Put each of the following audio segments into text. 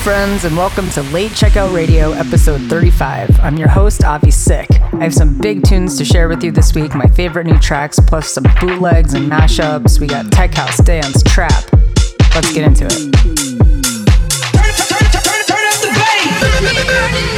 friends, and welcome to Late Checkout Radio, episode 35. I'm your host, Avi Sick. I have some big tunes to share with you this week, my favorite new tracks, plus some bootlegs and mashups. We got tech house, dance, trap. Let's get into it. Avi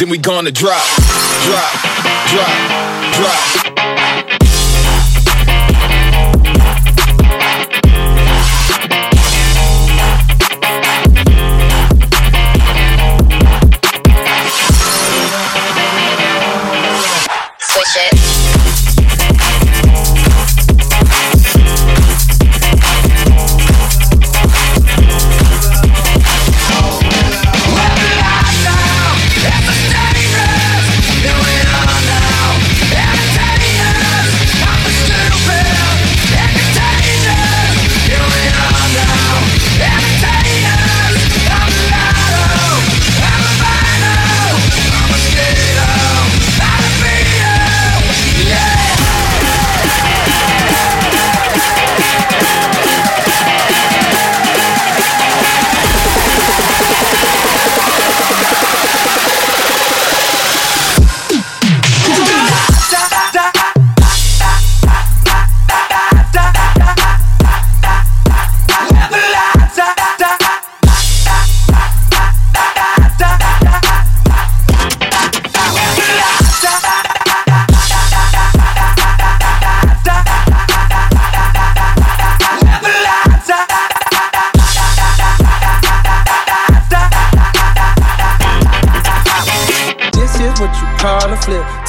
then we gonna drop, drop, drop, drop.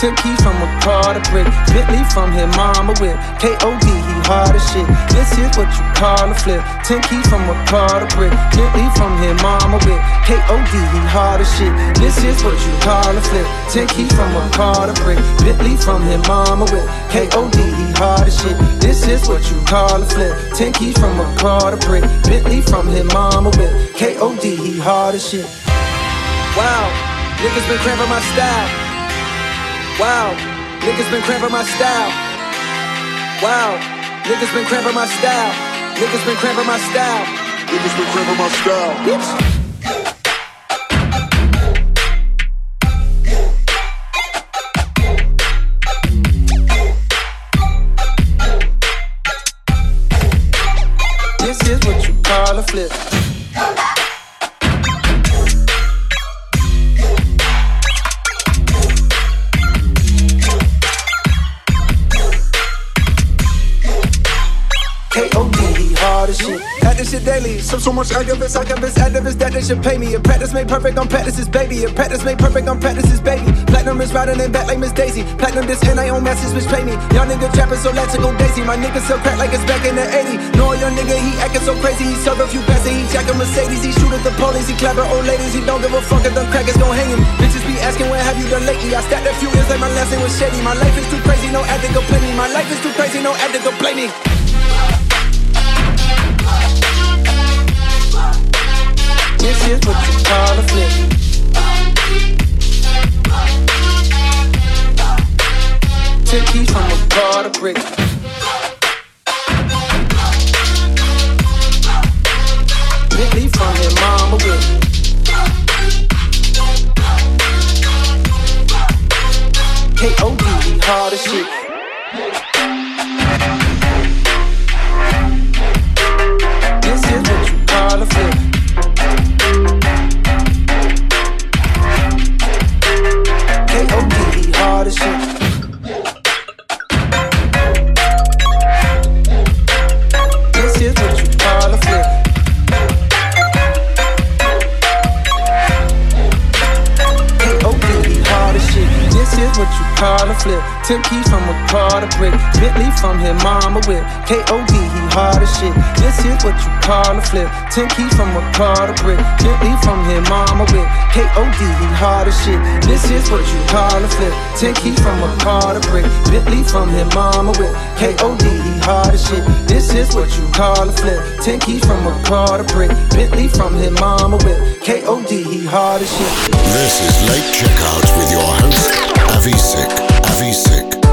Ten keys from a car to brick. Bentley from his mama whip. K.O.D. he hard as shit. This is what you call a flip. Ten keys from a car to brick. Bentley from his mama whip. K.O.D. he hard as shit. This is what you call a flip. Ten keys from a car to brick. Bentley from his mama whip. K.O.D. he hard as shit. This is what you call a flip. Ten keys from a car to brick. Bentley from his mama whip. K.O.D. he hard as shit. Wow, niggas been cramping my style. Wow, niggas been cramping my style. Wow, niggas been cramping my style. Niggas been cramping my style. Niggas been cramping my style. Bitch. This is what you call a flip. Daily. So, so much activists, activists, activists that they should pay me. If practice made perfect, I'm practice's baby. If practice made perfect, I'm practice's baby. Platinum is riding in back like Miss Daisy. Platinum this and I own message, which pay me. Y'all nigga trapping, so let's go daisy. My nigga sell crack like it's back in the 80. No, your nigga, he acting so crazy. He serve a few passes, he jacking Mercedes. He shoot at the police, he clapper old ladies. He don't give a fuck if them crackers gon' hang him. Bitches be asking, where have you done lately? I stacked a few years like my last name was shady. My life is too crazy, no go play me. My life is too crazy, no go play me. This is what you call a flip. Ten keys from a car to brick. Bentley from your mama whip. K.O.D. hard as shit. Flip. Keys from a car to brick. Bentley from his mama whip. K.O.D. he hard as shit. This is what you call a flip. Ten keys from a car to brick. Bentley from his mama with. K.O.D. He hard as shit. This is what you call a flip. Ten keys from a car to brick. Bentley from his mama with. K.O.D. He hard as shit. This is what you call a flip. Ten keys from a car to brick. Bentley from his mama with. K.O.D. He hard as shit. This is Late Checkout with your host, Avi Sick. Be sick.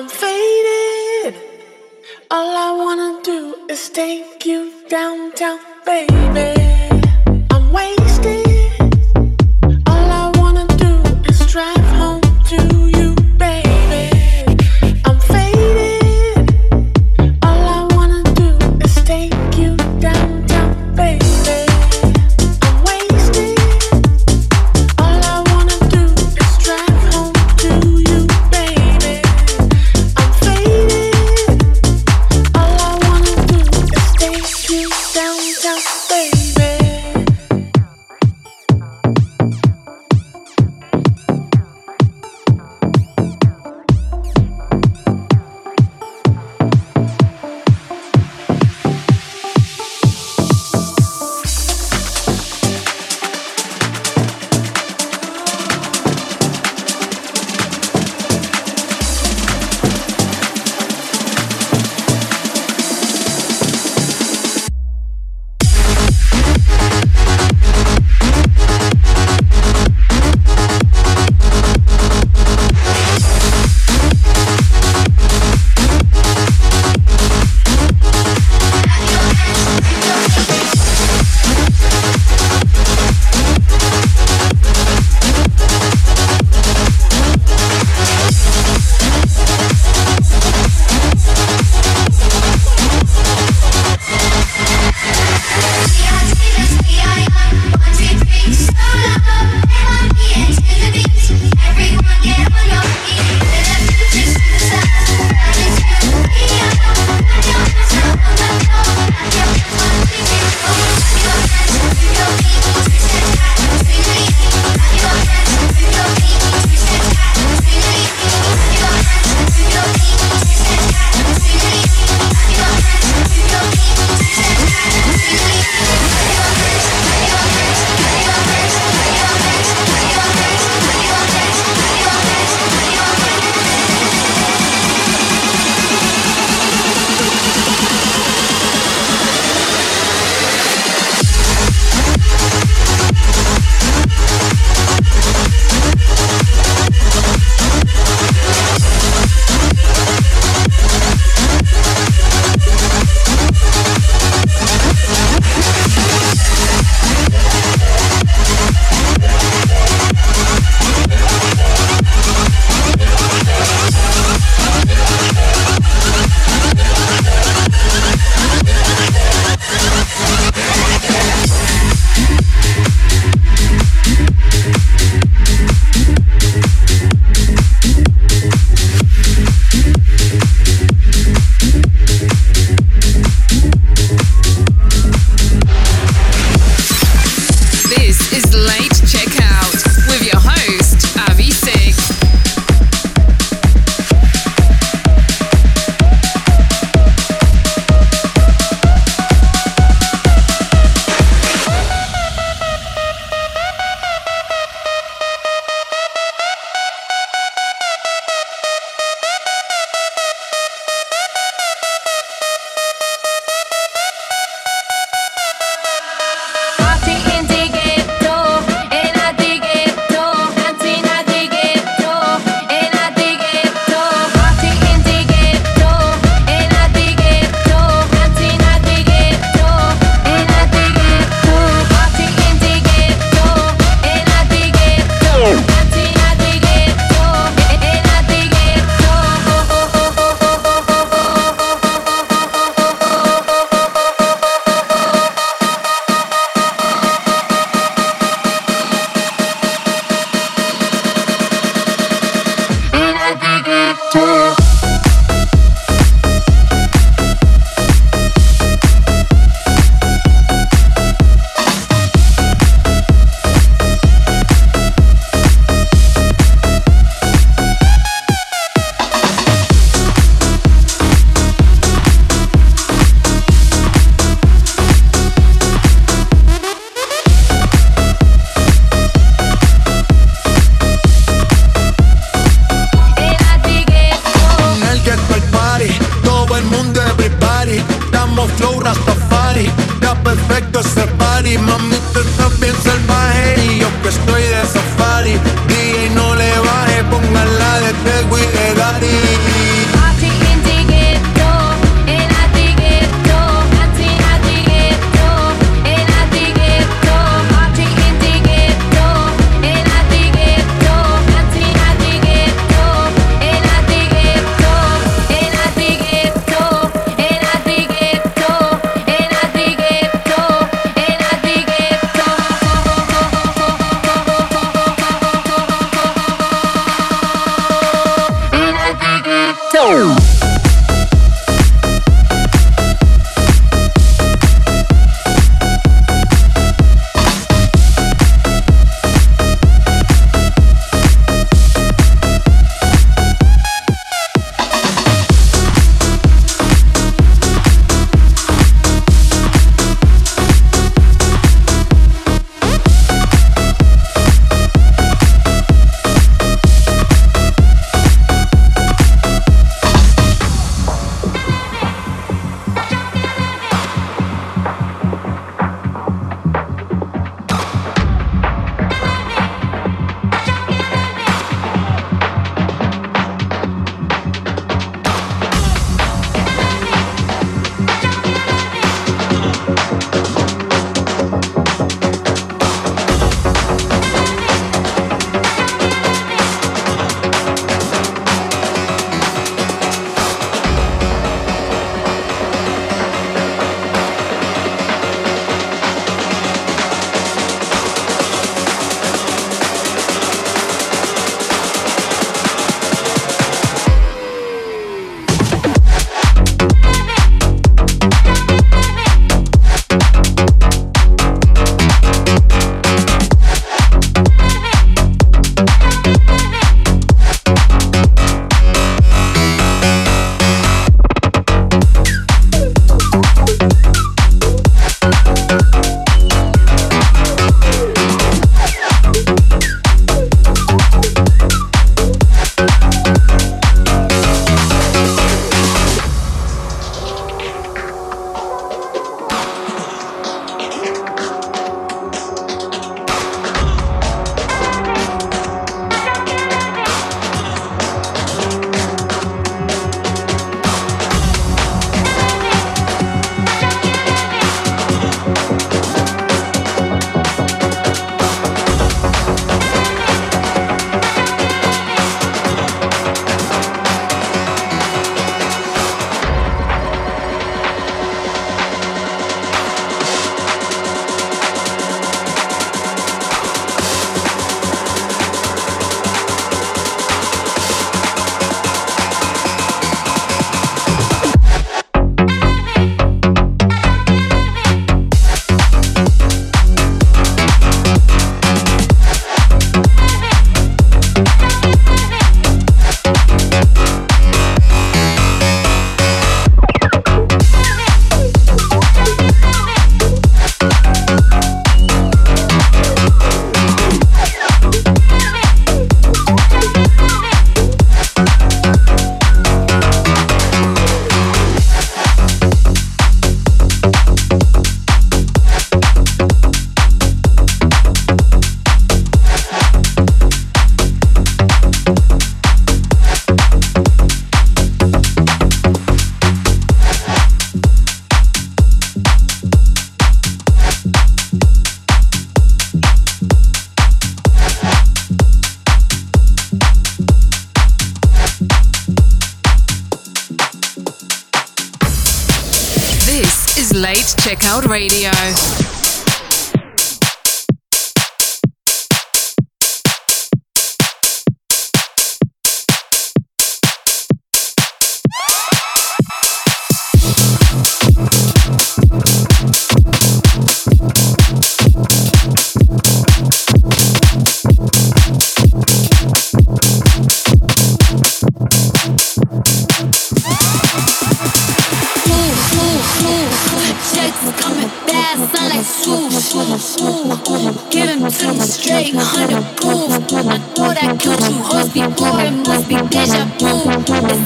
I'm faded. All I wanna do is take you downtown, baby. I'm waiting.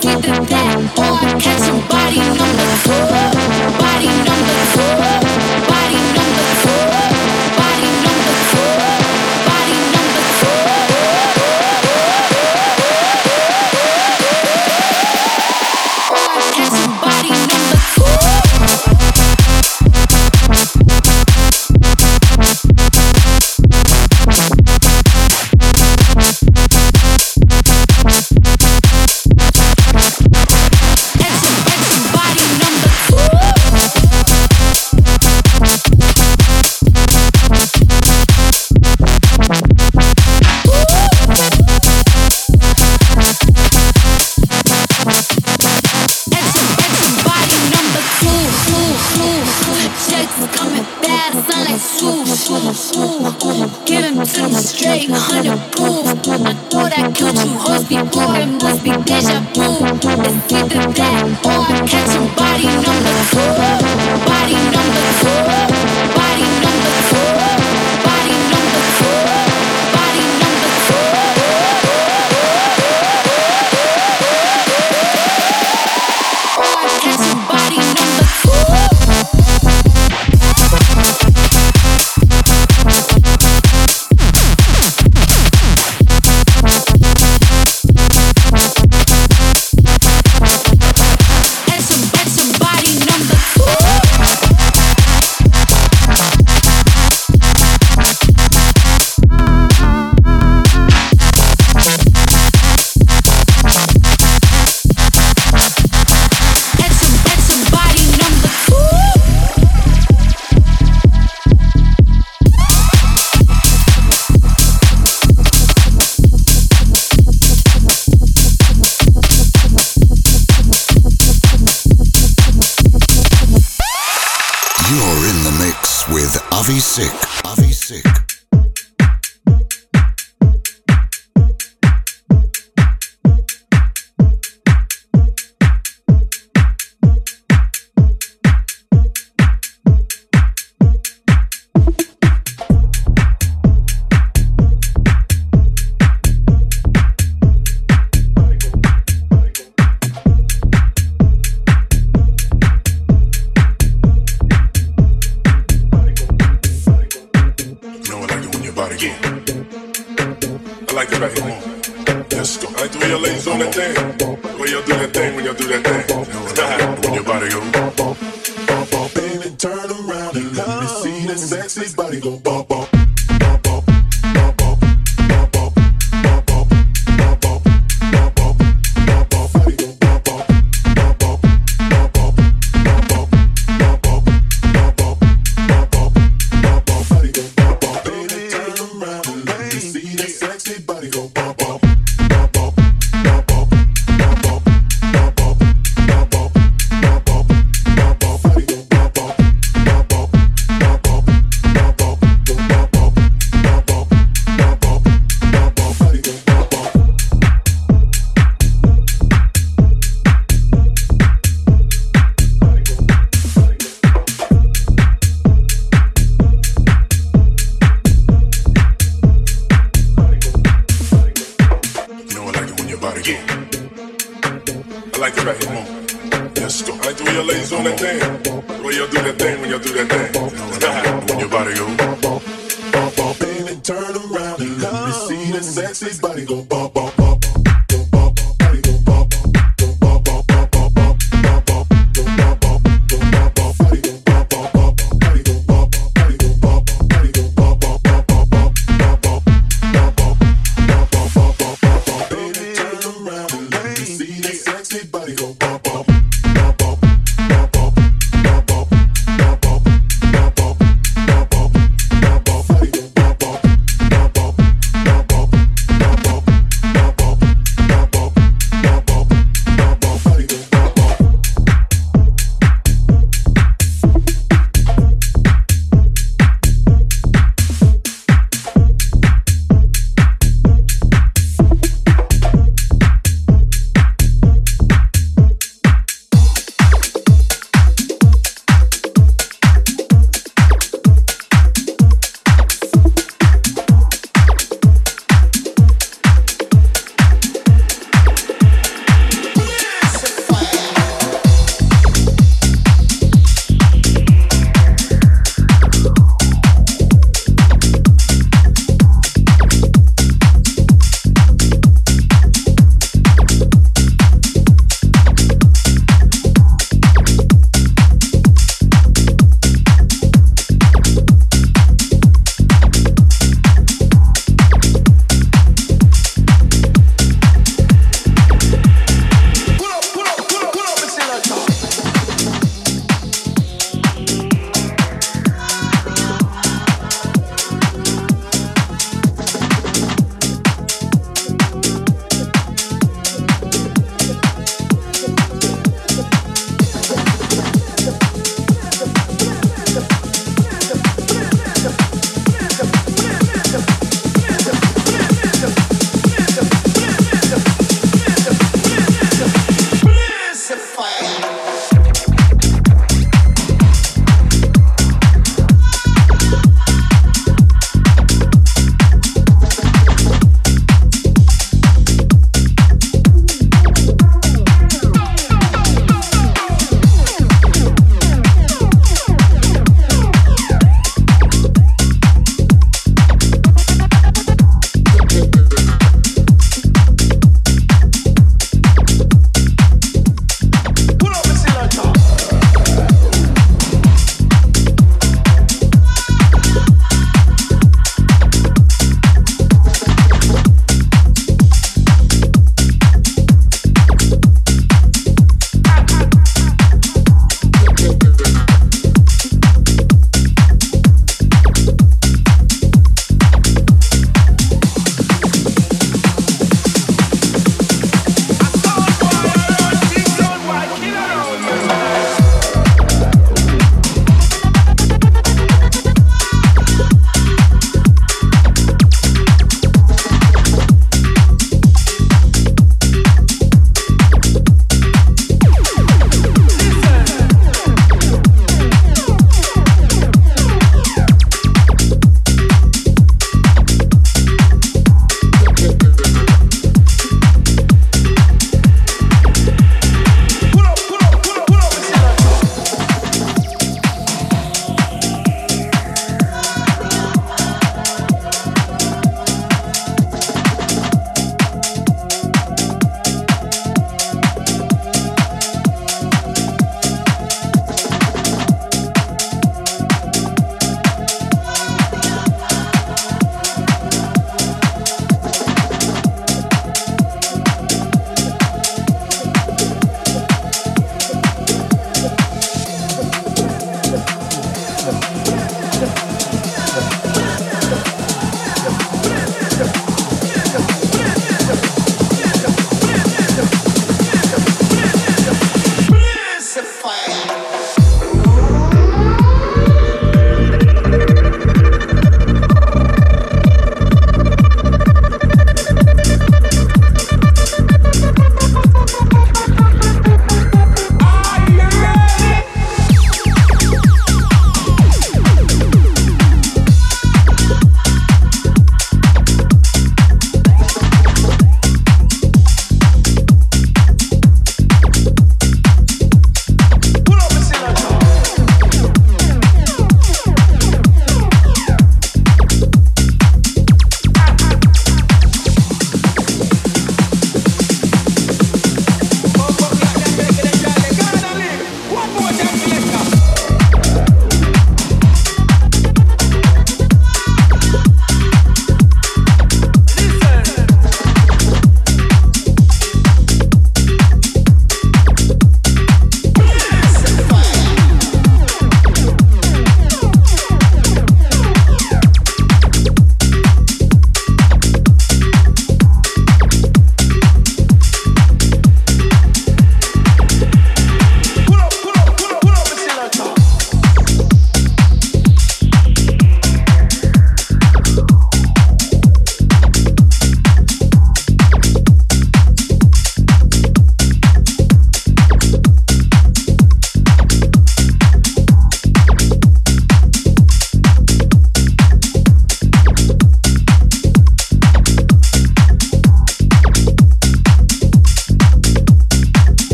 It's either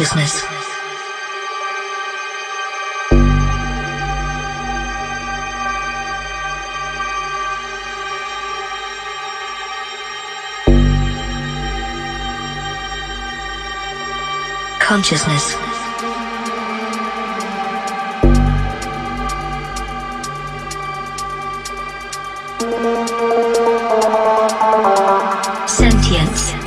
consciousness. Consciousness.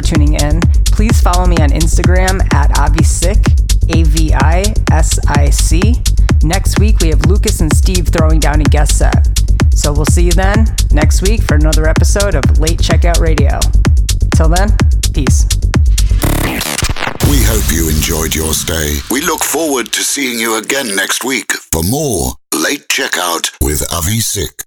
For tuning in. Please follow me on Instagram at Avisic, A V I S I C. Next week we have Lucas and Steve throwing down a guest set. So we'll see you then next week for another episode of Late Checkout Radio. Till then, peace. We hope you enjoyed your stay. We look forward to seeing you again next week for more Late Checkout with Avisic.